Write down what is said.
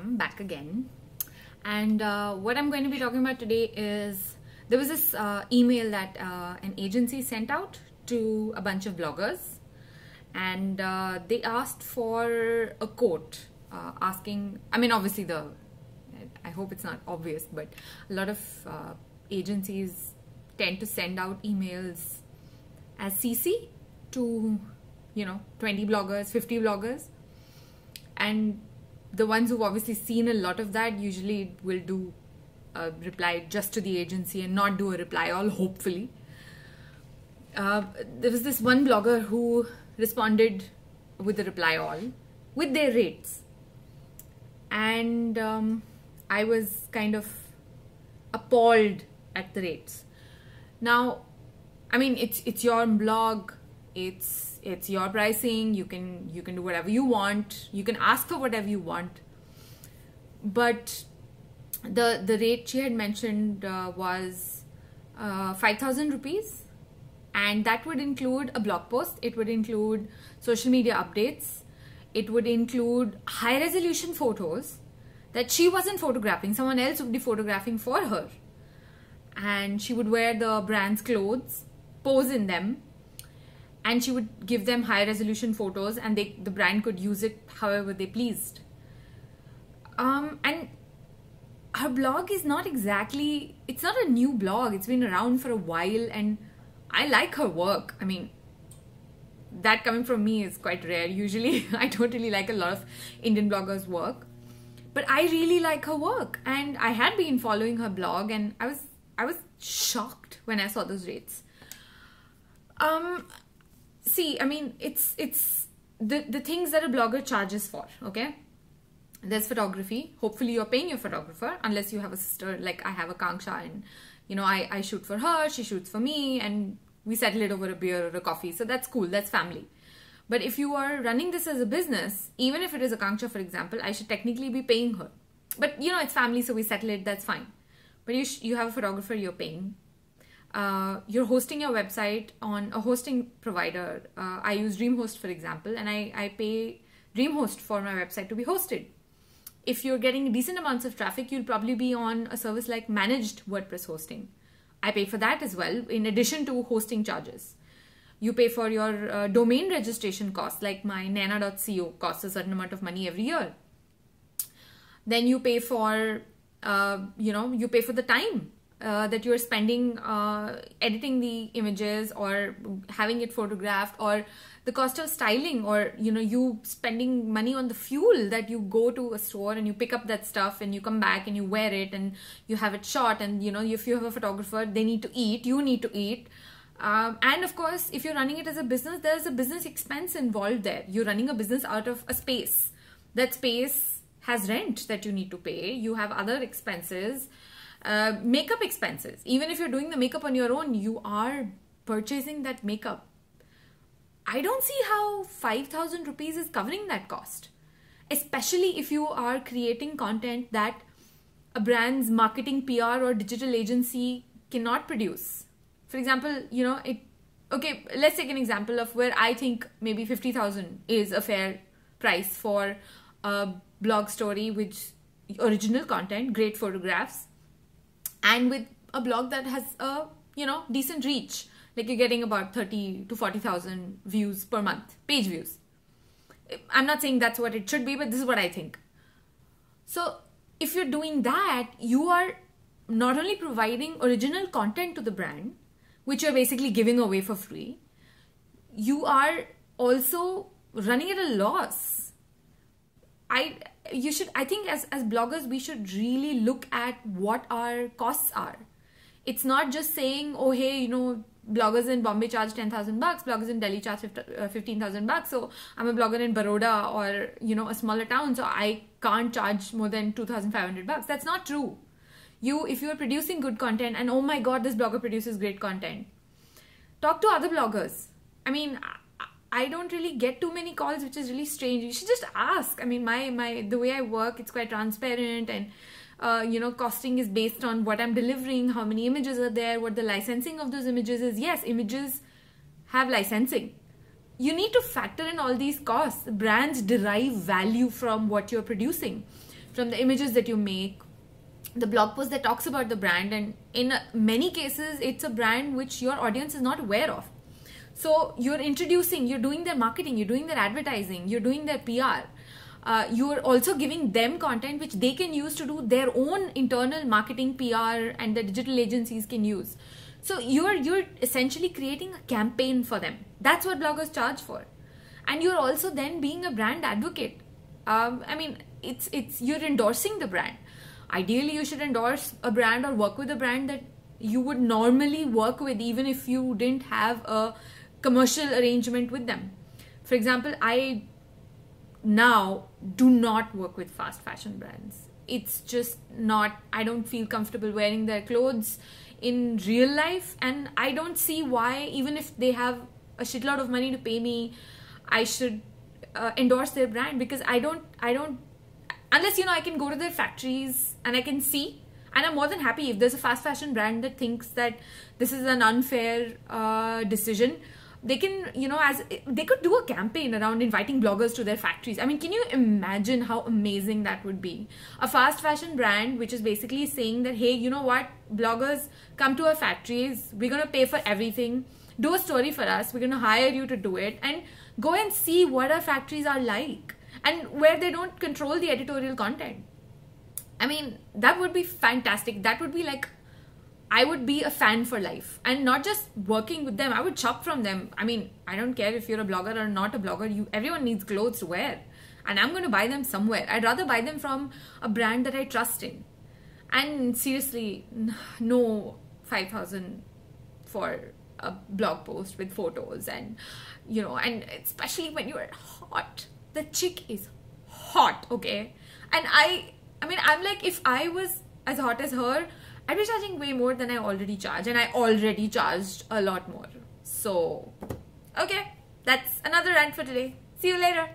am back again. And uh, what I'm going to be talking about today is there was this uh, email that uh, an agency sent out to a bunch of bloggers, and uh, they asked for a quote uh, asking, I mean, obviously, the I hope it's not obvious, but a lot of uh, agencies tend to send out emails as CC to, you know, 20 bloggers, 50 bloggers. And the ones who've obviously seen a lot of that usually will do a reply just to the agency and not do a reply all, hopefully. Uh, there was this one blogger who responded with a reply all with their rates. And um, I was kind of appalled at the rates. Now, I mean, it's it's your blog, it's it's your pricing. You can you can do whatever you want. You can ask for whatever you want. But the the rate she had mentioned uh, was uh, five thousand rupees, and that would include a blog post. It would include social media updates. It would include high resolution photos that she wasn't photographing, someone else would be photographing for her. And she would wear the brand's clothes, pose in them, and she would give them high resolution photos, and they the brand could use it however they pleased. Um, and her blog is not exactly it's not a new blog it's been around for a while and i like her work i mean that coming from me is quite rare usually i don't really like a lot of indian bloggers work but I really like her work and I had been following her blog and I was I was shocked when I saw those rates. Um see, I mean it's it's the the things that a blogger charges for, okay? There's photography. Hopefully you're paying your photographer unless you have a sister like I have Akanksha and you know I, I shoot for her, she shoots for me and we settle it over a beer or a coffee. So that's cool, that's family. But if you are running this as a business, even if it is Akanksha, for example, I should technically be paying her. But you know, it's family, so we settle it, that's fine. But you, sh- you have a photographer you're paying. Uh, you're hosting your website on a hosting provider. Uh, I use DreamHost, for example, and I, I pay DreamHost for my website to be hosted. If you're getting decent amounts of traffic, you'll probably be on a service like managed WordPress hosting. I pay for that as well, in addition to hosting charges you pay for your uh, domain registration costs like my nana.co costs a certain amount of money every year then you pay for uh, you know you pay for the time uh, that you're spending uh, editing the images or having it photographed or the cost of styling or you know you spending money on the fuel that you go to a store and you pick up that stuff and you come back and you wear it and you have it shot and you know if you have a photographer they need to eat you need to eat um, and of course, if you're running it as a business, there's a business expense involved there. You're running a business out of a space. That space has rent that you need to pay. You have other expenses, uh, makeup expenses. Even if you're doing the makeup on your own, you are purchasing that makeup. I don't see how 5,000 rupees is covering that cost. Especially if you are creating content that a brand's marketing, PR, or digital agency cannot produce for example, you know, it okay, let's take an example of where I think maybe 50,000 is a fair price for a blog story which original content, great photographs and with a blog that has a, you know, decent reach. Like you're getting about 30 to 40,000 views per month, page views. I'm not saying that's what it should be, but this is what I think. So, if you're doing that, you are not only providing original content to the brand, which you're basically giving away for free, you are also running at a loss. I you should I think as as bloggers we should really look at what our costs are. It's not just saying oh hey you know bloggers in Bombay charge 10,000 bucks, bloggers in Delhi charge uh, 15,000 bucks. So I'm a blogger in Baroda or, you know, a smaller town. So I can't charge more than 2,500 bucks. That's not true you if you are producing good content and oh my god this blogger produces great content talk to other bloggers i mean I don't really get too many calls, which is really strange. You should just ask. I mean, my my the way I work, it's quite transparent, and uh, you know, costing is based on what I'm delivering, how many images are there, what the licensing of those images is. Yes, images have licensing. you need to factor in all these costs brands derive value from what you're producing from the images that you make the blog post that talks about the brand and in many cases it's a brand which your audience is not aware of so you're introducing you're doing their marketing you're doing their advertising you're doing their pr uh, you're also giving them content which they can use to do their own internal marketing pr and the digital agencies can use. So you're you're essentially creating a campaign for them. That's what bloggers charge for. And you're also then being a brand advocate. Um, i mean it's it's you're endorsing the brand. Ideally you should endorse a brand or work with a brand that you would normally work with even if you didn't have a commercial arrangement with them. For example i now do not work with fast fashion brands. It's just not i don't feel comfortable wearing their clothes in real life and i don't see why even if they have a shitload of money to pay me i should uh, endorse their brand because i don't i don't unless you know i can go to their factories and i can see and i'm more than happy if there's a fast fashion brand that thinks that this is an unfair uh, decision they can you know as they could do a campaign around inviting bloggers to their factories. I mean can you imagine how amazing that would be? A fast fashion brand which is basically saying that hey you know what? Bloggers come to our factories. We're going to pay for everything. Do a story for us. We're going to hire you to do it. And go and see what our factories are like and where they don't control the editorial content. I mean that would be fantastic. That would be like I would be a fan for life and not just working with them. I would shop from them. I mean, I don't care if you're a blogger or not a blogger. You everyone needs clothes to wear. And I'm going to buy them somewhere. I'd rather buy them from a brand that I trust in. And seriously, no 5000 for a blog post with photos and you know, and especially when you're hot. The chick is hot, okay? And I I mean, I'm like if I was as hot as her, I'd be charging way more than I already charge, and I already charged a lot more. So, okay, that's another rant for today. See you later.